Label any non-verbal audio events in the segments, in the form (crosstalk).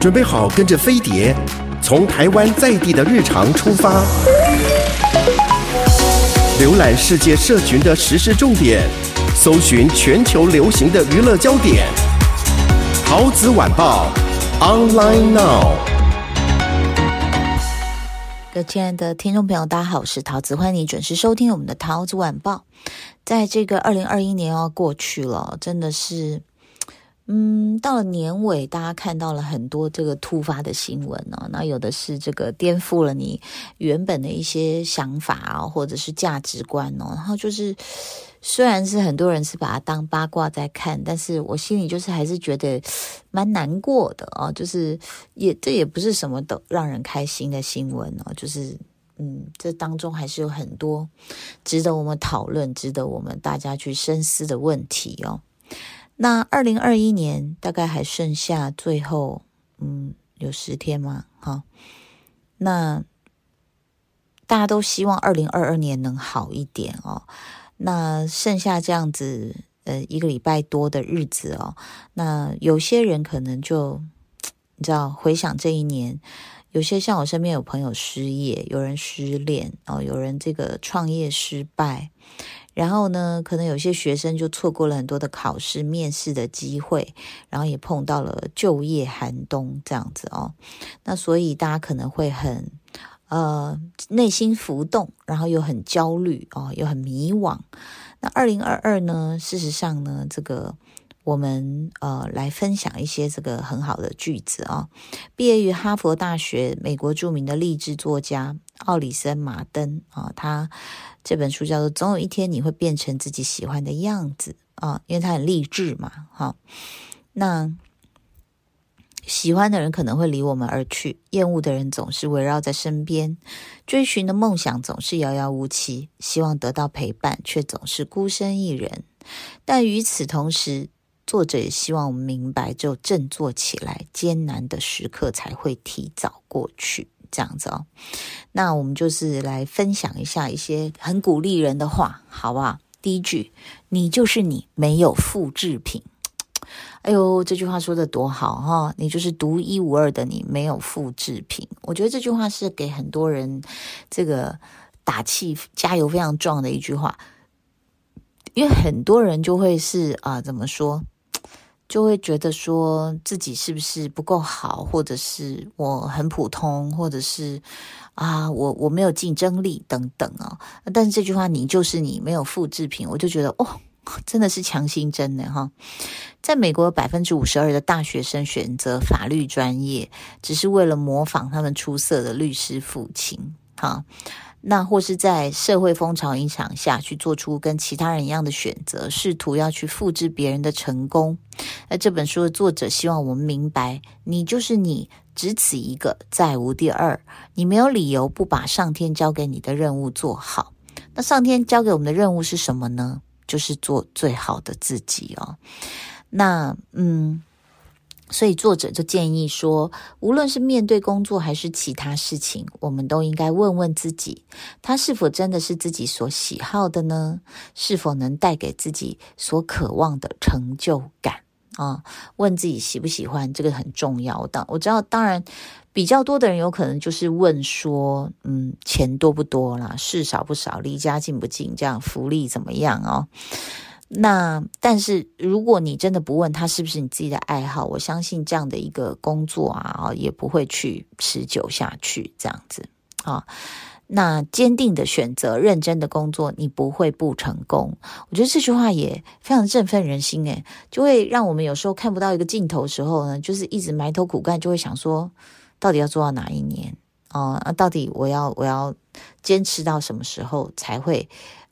准备好跟着飞碟，从台湾在地的日常出发，浏览世界社群的时事重点，搜寻全球流行的娱乐焦点。陶子晚报，online now。各位亲爱的听众朋友，大家好，我是陶子，欢迎你准时收听我们的陶子晚报。在这个二零二一年要过去了，真的是。嗯，到了年尾，大家看到了很多这个突发的新闻哦。那有的是这个颠覆了你原本的一些想法啊，或者是价值观哦。然后就是，虽然是很多人是把它当八卦在看，但是我心里就是还是觉得蛮难过的哦。就是也这也不是什么都让人开心的新闻哦。就是嗯，这当中还是有很多值得我们讨论、值得我们大家去深思的问题哦。那二零二一年大概还剩下最后，嗯，有十天吗？好，那大家都希望二零二二年能好一点哦。那剩下这样子，呃，一个礼拜多的日子哦。那有些人可能就，你知道，回想这一年，有些像我身边有朋友失业，有人失恋哦，有人这个创业失败。然后呢，可能有些学生就错过了很多的考试、面试的机会，然后也碰到了就业寒冬这样子哦。那所以大家可能会很呃内心浮动，然后又很焦虑哦，又很迷惘。那二零二二呢，事实上呢，这个。我们呃来分享一些这个很好的句子啊、哦。毕业于哈佛大学，美国著名的励志作家奥里森·马登啊、他这本书叫做《总有一天你会变成自己喜欢的样子》啊、因为他很励志嘛。哈、那喜欢的人可能会离我们而去，厌恶的人总是围绕在身边，追寻的梦想总是遥遥无期，希望得到陪伴却总是孤身一人。但与此同时，作者也希望我们明白，只有振作起来，艰难的时刻才会提早过去。这样子哦，那我们就是来分享一下一些很鼓励人的话，好不好？第一句，你就是你，没有复制品。(tsk) 哎呦，这句话说得多好哈！你就是独一无二的你，没有复制品。我觉得这句话是给很多人这个打气、加油非常壮的一句话，因为很多人就会是啊，怎么说？就会觉得说自己是不是不够好，或者是我很普通，或者是啊，我我没有竞争力等等啊。但是这句话，你就是你，没有复制品，我就觉得哦，真的是强心针呢哈。在美国，百分之五十二的大学生选择法律专业，只是为了模仿他们出色的律师父亲哈。那或是在社会风潮影响下去做出跟其他人一样的选择，试图要去复制别人的成功。那这本书的作者希望我们明白，你就是你，只此一个，再无第二。你没有理由不把上天交给你的任务做好。那上天交给我们的任务是什么呢？就是做最好的自己哦。那嗯。所以作者就建议说，无论是面对工作还是其他事情，我们都应该问问自己，它是否真的是自己所喜好的呢？是否能带给自己所渴望的成就感啊？问自己喜不喜欢，这个很重要的。我知道，当然比较多的人有可能就是问说，嗯，钱多不多啦，事少不少，离家近不近，这样福利怎么样哦？那但是，如果你真的不问他是不是你自己的爱好，我相信这样的一个工作啊，也不会去持久下去。这样子啊，那坚定的选择，认真的工作，你不会不成功。我觉得这句话也非常振奋人心，诶，就会让我们有时候看不到一个尽头时候呢，就是一直埋头苦干，就会想说，到底要做到哪一年啊？到底我要我要坚持到什么时候才会？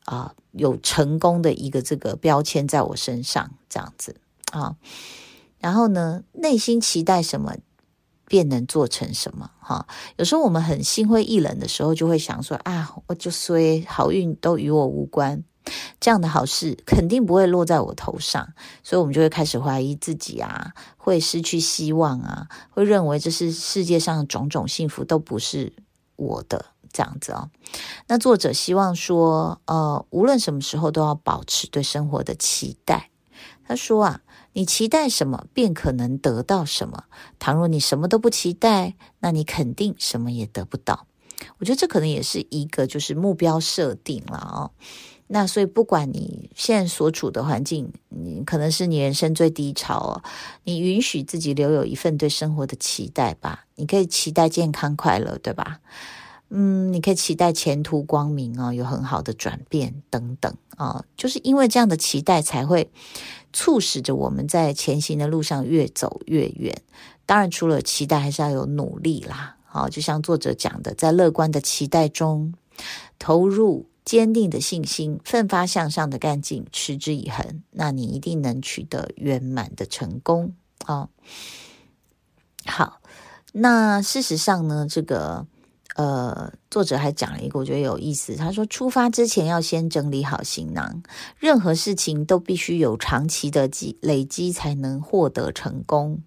啊，有成功的一个这个标签在我身上，这样子啊。然后呢，内心期待什么，便能做成什么。哈，有时候我们很心灰意冷的时候，就会想说啊，我就衰，好运都与我无关，这样的好事肯定不会落在我头上，所以我们就会开始怀疑自己啊，会失去希望啊，会认为这是世界上种种幸福都不是我的。这样子哦，那作者希望说，呃，无论什么时候都要保持对生活的期待。他说啊，你期待什么，便可能得到什么。倘若你什么都不期待，那你肯定什么也得不到。我觉得这可能也是一个就是目标设定了哦。那所以不管你现在所处的环境，你可能是你人生最低潮哦，你允许自己留有一份对生活的期待吧。你可以期待健康快乐，对吧？嗯，你可以期待前途光明哦，有很好的转变等等啊、就是因为这样的期待，才会促使着我们在前行的路上越走越远。当然，除了期待，还是要有努力啦。好、哦，就像作者讲的，在乐观的期待中投入坚定的信心，奋发向上的干劲，持之以恒，那你一定能取得圆满的成功啊、哦！好，那事实上呢，这个。呃，作者还讲了一个我觉得有意思。他说，出发之前要先整理好行囊，任何事情都必须有长期的积累积才能获得成功。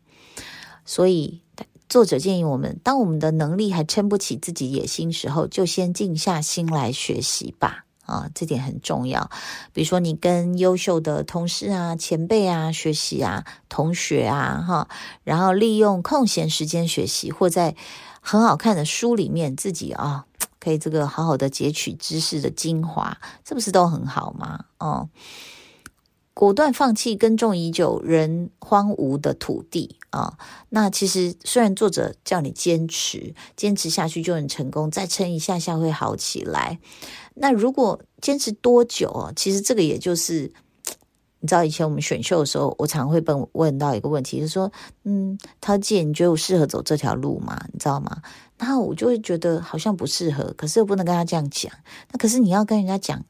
所以，作者建议我们，当我们的能力还撑不起自己野心时候，就先静下心来学习吧。啊，这点很重要。比如说，你跟优秀的同事啊、前辈啊学习啊，同学啊，哈，然后利用空闲时间学习，或在。很好看的书里面，自己啊、可以这个好好的截取知识的精华，这不是都很好吗？哦，果断放弃耕种已久人荒芜的土地啊、那其实虽然作者叫你坚持，坚持下去就能成功，再撑一下下会好起来。那如果坚持多久啊？其实这个也就是。你知道以前我们选秀的时候，我常会问问到一个问题，就是说，嗯，陶姐，你觉得我适合走这条路吗？你知道吗？然后我就会觉得好像不适合，可是又不能跟他这样讲。那可是你要跟人家讲，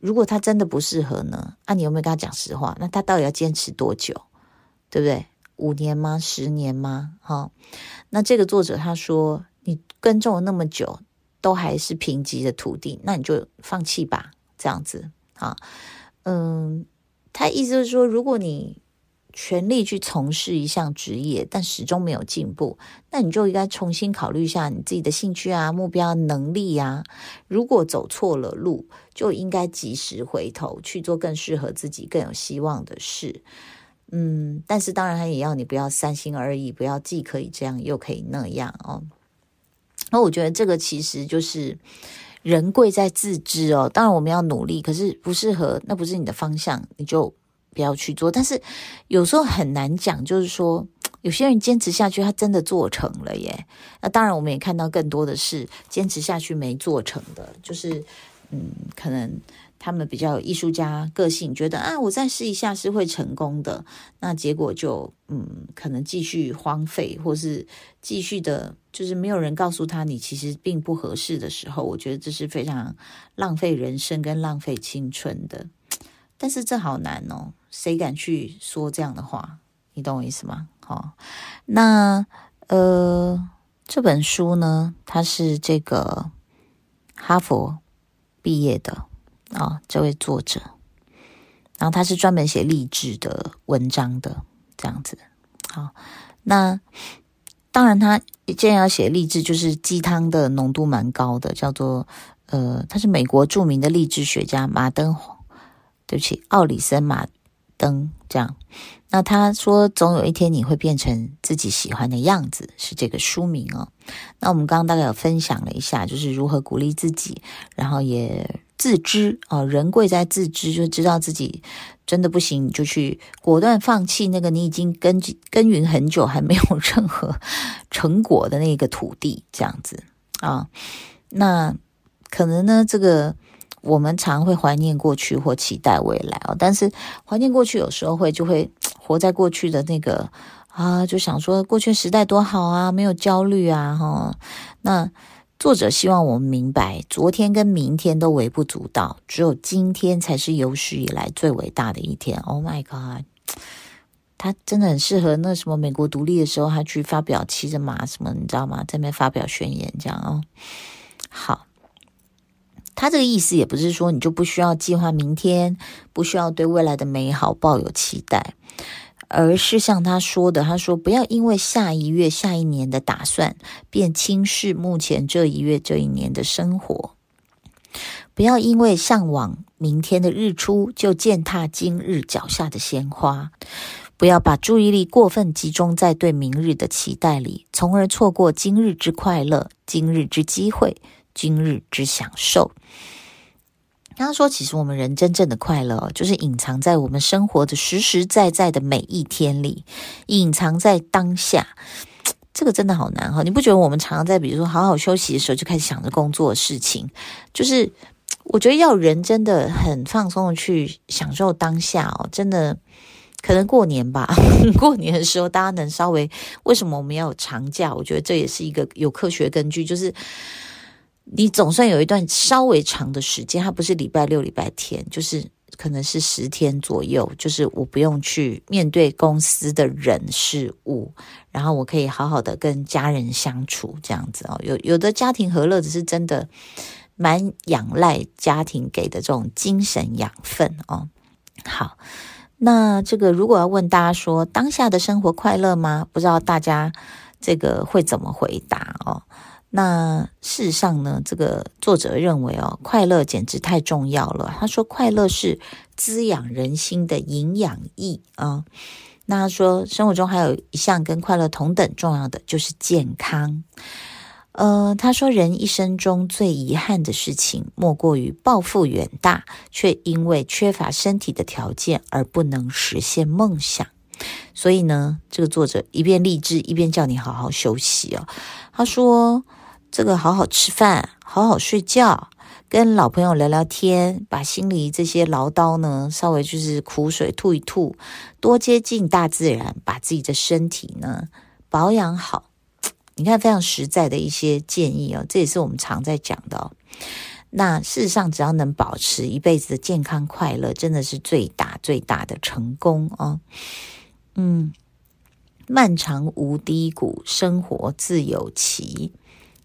如果他真的不适合呢？啊，你有没有跟他讲实话？那他到底要坚持多久？对不对？五年吗？十年吗？哈，那这个作者他说，你耕种了那么久，都还是贫瘠的土地，那你就放弃吧，这样子啊，嗯。他意思是说，如果你全力去从事一项职业，但始终没有进步，那你就应该重新考虑一下你自己的兴趣啊、目标、能力啊。如果走错了路，就应该及时回头去做更适合自己、更有希望的事。嗯，但是当然，他也要你不要三心二意，不要既可以这样又可以那样哦。那我觉得这个其实就是。人贵在自知哦，当然我们要努力，可是不适合，那不是你的方向，你就不要去做。但是有时候很难讲，就是说 (tsk) 有些人坚持下去，他真的做成了耶。那当然，我们也看到更多的是坚持下去没做成的，就是嗯，可能。他们比较有艺术家个性，觉得啊，我再试一下是会成功的。那结果就嗯，可能继续荒废，或是继续的，就是没有人告诉他你其实并不合适的时候，我觉得这是非常浪费人生跟浪费青春的。但是这好难哦，谁敢去说这样的话？你懂我意思吗？好，那呃，这本书呢，它是这个哈佛毕业的。啊、哦，这位作者，然后他是专门写励志的文章的，这样子。好，那当然，他既然要写励志，就是鸡汤的浓度蛮高的，叫做呃，他是美国著名的励志学家马登，对不起，奥里森马登这样。那他说，总有一天你会变成自己喜欢的样子，是这个书名哦。那我们刚刚大概有分享了一下，就是如何鼓励自己，然后也。自知啊，人贵在自知，就知道自己真的不行，你就去果断放弃那个你已经耕耕耘很久还没有任何成果的那个土地，这样子啊。那可能呢，这个我们常会怀念过去或期待未来哦，但是怀念过去有时候会就会 (tsk) 活在过去的那个啊，就想说过去时代多好啊，没有焦虑啊，哈，那。作者希望我们明白，昨天跟明天都微不足道，只有今天才是有史以来最伟大的一天。Oh my god，(tsk) 他真的很适合那什么美国独立的时候，他去发表骑着马什么，你知道吗？在那边发表宣言这样哦。好，他这个意思也不是说你就不需要计划明天，不需要对未来的美好抱有期待。而是像他说的，他说不要因为下一月、下一年的打算，便轻视目前这一月、这一年的生活。不要因为向往明天的日出，就践踏今日脚下的鲜花。不要把注意力过分集中在对明日的期待里，从而错过今日之快乐、今日之机会、今日之享受。他说：“其实我们人真正的快乐，就是隐藏在我们生活的实实在在的每一天里，隐藏在当下。这个真的好难哈！你不觉得我们常常在比如说好好休息的时候，就开始想着工作的事情？就是我觉得要人真的很放松的去享受当下哦，真的。”可能过年吧，(laughs) 过年的时候大家能稍微，为什么我们要有长假？我觉得这也是一个有科学根据，就是你总算有一段稍微长的时间，它不是礼拜六、礼拜天，就是可能是十天左右，就是我不用去面对公司的人事物，然后我可以好好的跟家人相处，这样子哦。有有的家庭和乐只是真的蛮仰赖家庭给的这种精神养分哦。好。那这个如果要问大家说当下的生活快乐吗？不知道大家这个会怎么回答哦？那事实上呢，这个作者认为哦，快乐简直太重要了。他说，快乐是滋养人心的营养液啊。那他说，生活中还有一项跟快乐同等重要的，就是健康。呃，他说，人一生中最遗憾的事情，莫过于抱负远大，却因为缺乏身体的条件而不能实现梦想。所以呢，这个作者一边励志，一边叫你好好休息哦。他说，这个好好吃饭，好好睡觉，跟老朋友聊聊天，把心里这些唠叨呢，稍微就是苦水吐一吐，多接近大自然，把自己的身体呢保养好。你看，非常实在的一些建议哦，这也是我们常在讲的哦。那事实上，只要能保持一辈子的健康快乐，真的是最大最大的成功哦。嗯，漫长无低谷，生活自有期。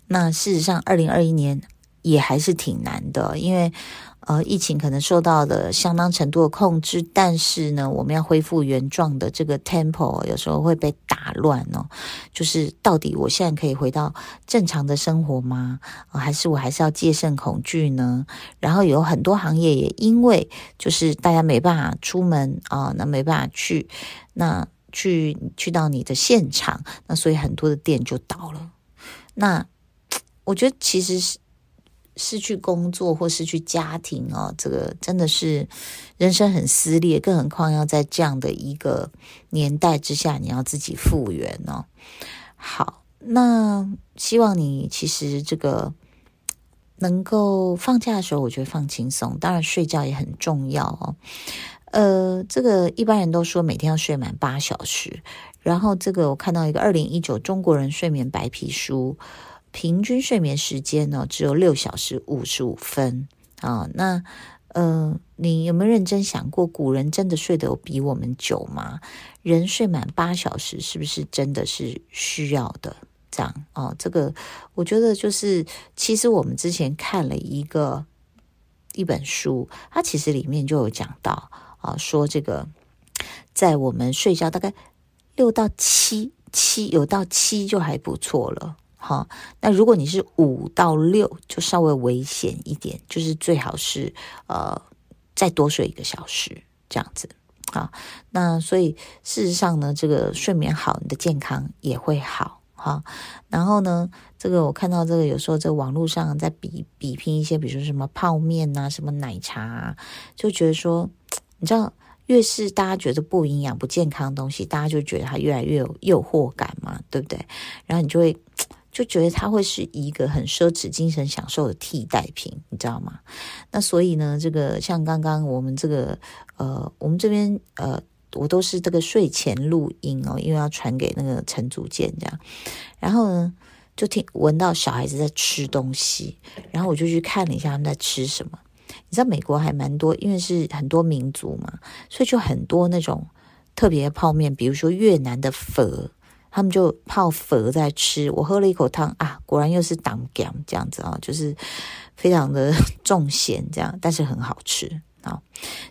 那事实上，二零二一年也还是挺难的，因为。呃，疫情可能受到了相当程度的控制，但是呢，我们要恢复原状的这个 tempo 有时候会被打乱哦。就是到底我现在可以回到正常的生活吗？呃，还是我还是要戒慎恐惧呢？然后有很多行业也因为就是大家没办法出门啊，那没办法去，那去去到你的现场，那所以很多的店就倒了。那我觉得其实是。失去工作或失去家庭哦，这个真的是人生很撕裂，更何况要在这样的一个年代之下，你要自己复原哦。好，那希望你其实这个能够放假的时候，我觉得放轻松，当然睡觉也很重要哦。呃，这个一般人都说每天要睡满八小时，然后这个我看到一个二零一九中国人睡眠白皮书。平均睡眠时间呢，只有六小时五十五分啊。那呃，你有没有认真想过，古人真的睡得有比我们久吗？人睡满八小时，是不是真的是需要的？这样哦，这个我觉得就是，其实我们之前看了一个一本书，它其实里面就有讲到啊，说这个在我们睡觉大概六到七七，有到七就还不错了。好，那如果你是五到六，就稍微危险一点，就是最好是呃再多睡一个小时这样子。好，那所以事实上呢，这个睡眠好，你的健康也会好。哈，然后呢，这个我看到这个有时候在网络上在比比拼一些，比如说什么泡面啊，什么奶茶啊，就觉得说，你知道，越是大家觉得不营养、不健康的东西，大家就觉得它越来越有诱惑感嘛，对不对？然后你就会。就觉得它会是一个很奢侈精神享受的替代品，你知道吗？那所以呢，这个像刚刚我们这个呃，我们这边呃，我都是这个睡前录音哦，因为要传给那个陈祖健这样。然后呢，就听闻到小孩子在吃东西，然后我就去看了一下他们在吃什么。你知道美国还蛮多，因为是很多民族嘛，所以就很多那种特别泡面，比如说越南的粉。他们就泡粉在吃，我喝了一口汤啊，果然又是党干这样子啊，就是非常的 (laughs) 重咸这样，但是很好吃啊。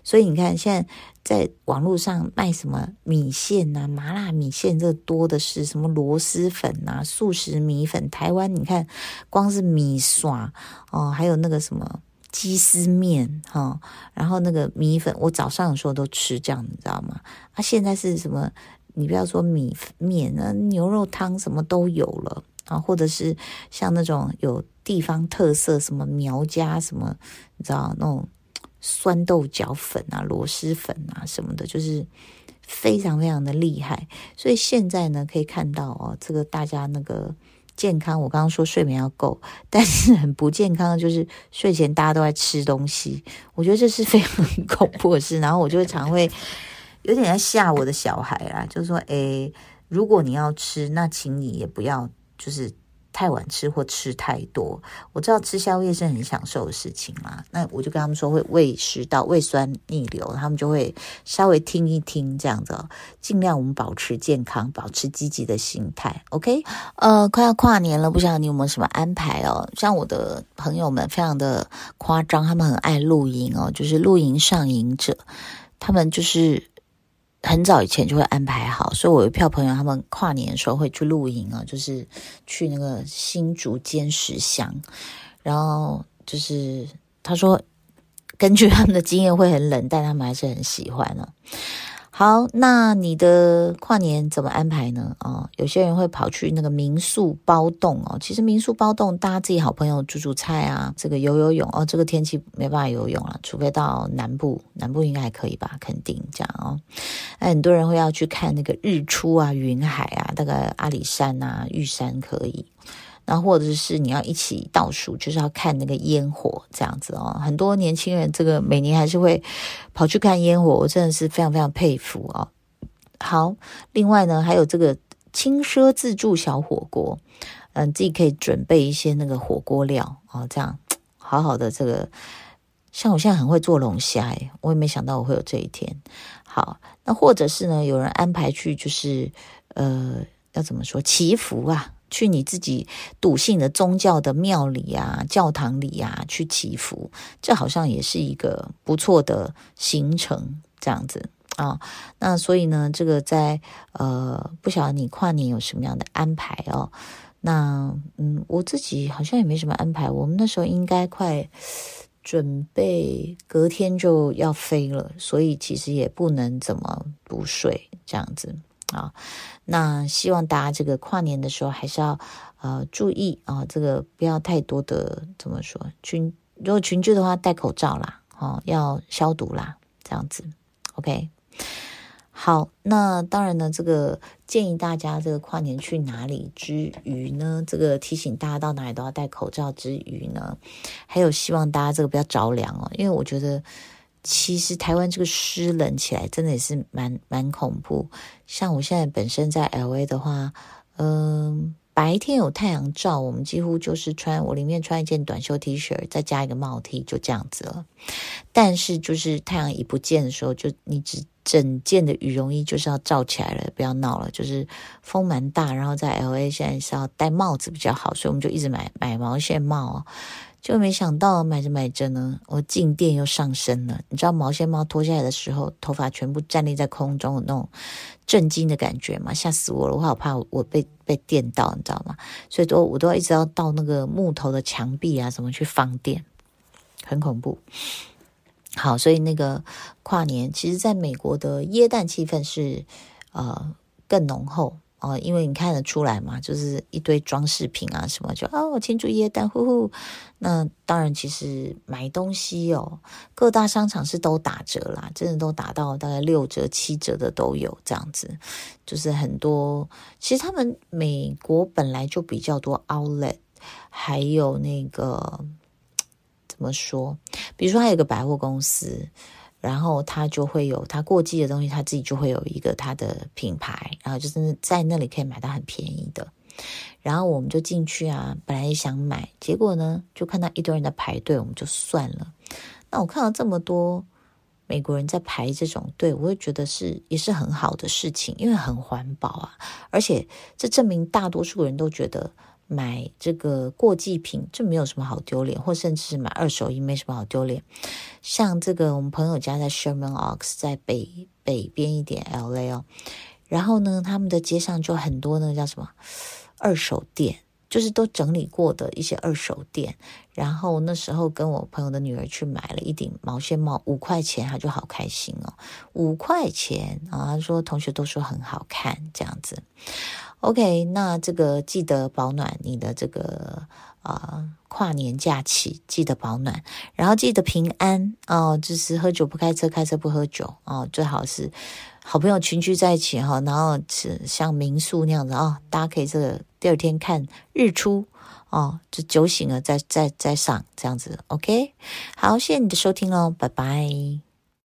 所以你看，现在在网络上卖什么米线啊，麻辣米线，这多的是什么螺蛳粉啊、素食米粉。台湾你看，光是米刷哦，还有那个什么鸡丝面哈，然后那个米粉，我早上的时候都吃这样，你知道吗？啊，现在是什么？你不要说米面啊，牛肉汤什么都有了啊，或者是像那种有地方特色，什么苗家什么，你知道那种酸豆角粉啊、螺蛳粉啊什么的，就是非常非常的厉害。所以现在呢，可以看到哦，这个大家那个健康，我刚刚说睡眠要够，但是很不健康的就是睡前大家都在吃东西，我觉得这是非常 (laughs) 恐怖的事。然后我就会常会。有点在吓我的小孩啦，就是说，诶，如果你要吃，那请你也不要就是太晚吃或吃太多。我知道吃宵夜是很享受的事情啦，那我就跟他们说会胃食道胃酸逆流，他们就会稍微听一听这样子，尽量我们保持健康，保持积极的心态。OK，呃，快要跨年了，不知道你有没有什么安排哦？像我的朋友们非常的夸张，他们很爱露营哦，就是露营上瘾者，他们就是。很早以前就会安排好，所以我有一票朋友，他们跨年的时候会去露营啊，就是去那个新竹尖石乡，然后就是他说，根据他们的经验会很冷，但他们还是很喜欢呢、啊。好，那你的跨年怎么安排呢？哦，有些人会跑去那个民宿包栋哦。其实民宿包栋，大家自己好朋友煮煮菜啊，这个游游泳哦。这个天气没办法游泳了，除非到南部，南部应该还可以吧？肯定这样哦。那很多人会要去看那个日出啊，云海啊，大概阿里山啊、玉山可以。然后或者是你要一起倒数，就是要看那个烟火这样子哦。很多年轻人这个每年还是会跑去看烟火，我真的是非常非常佩服哦。好，另外呢，还有这个轻奢自助小火锅，嗯，自己可以准备一些那个火锅料哦，这样好好的这个。像我现在很会做龙虾，诶，我也没想到我会有这一天。好，那或者是呢，有人安排去就是呃，要怎么说祈福啊？去你自己笃信的宗教的庙里啊、教堂里啊去祈福，这好像也是一个不错的行程，这样子啊。那所以呢，这个在呃，不晓得你跨年有什么样的安排哦？那嗯，我自己好像也没什么安排。我们那时候应该快准备隔天就要飞了，所以其实也不能怎么补睡这样子。啊，那希望大家这个跨年的时候还是要呃注意啊，这个不要太多的怎么说群，如果群聚的话戴口罩啦，哦，要消毒啦，这样子，OK。好，那当然呢，这个建议大家这个跨年去哪里之余呢，这个提醒大家到哪里都要戴口罩之余呢，还有希望大家这个不要着凉哦，因为我觉得。其实台湾这个湿冷起来真的也是蛮蛮恐怖。像我现在本身在 LA 的话，嗯，白天有太阳照，我们几乎就是穿我里面穿一件短袖 T 恤，再加一个帽 T，就这样子了。但是就是太阳一不见的时候，就你只整件的羽绒衣就是要罩起来了，不要闹了。就是风蛮大，然后在 LA 现在是要戴帽子比较好，所以我们就一直买买毛线帽。就没想到买着买着呢，我静电又上升了。你知道毛线帽脱下来的时候，头发全部站立在空中，那种震惊的感觉嘛，吓死我了！我好怕我被被电到，你知道吗？所以都我都要一直要到那个木头的墙壁啊，什么去放电，很恐怖。好，所以那个跨年，其实在美国的耶诞气氛是呃更浓厚。哦，因为你看得出来嘛，就是一堆装饰品啊，什么就哦，庆祝耶诞，呼呼。那当然，其实买东西哦，各大商场是都打折啦，真的都打到大概六折、七折的都有这样子。就是很多，其实他们美国本来就比较多 outlet，还有那个怎么说？比如说，还有个百货公司。然后他就会有他过季的东西，他自己就会有一个他的品牌，然后就是在那里可以买到很便宜的。然后我们就进去啊，本来也想买，结果呢就看到一堆人在排队，我们就算了。那我看到这么多美国人在排这种队，我会觉得是也是很好的事情，因为很环保啊，而且这证明大多数人都觉得。买这个过季品，这没有什么好丢脸，或甚至是买二手衣没什么好丢脸。像这个，我们朋友家在 Sherman Oaks，在北北边一点 LA 哦。然后呢，他们的街上就很多那个叫什么二手店，就是都整理过的一些二手店，然后那时候跟我朋友的女儿去买了一顶毛线帽，五块钱，她就好开心哦，五块钱啊，她说同学都说很好看，这样子。OK，那这个记得保暖你的这个啊跨年假期，记得保暖，然后记得平安哦，就是喝酒不开车，开车不喝酒哦，最好是。好朋友群聚在一起哈，然后是像民宿那样子啊，大家可以这个第二天看日出哦，就酒醒了再再再上这样子，OK。好，谢谢你的收听哦，拜拜。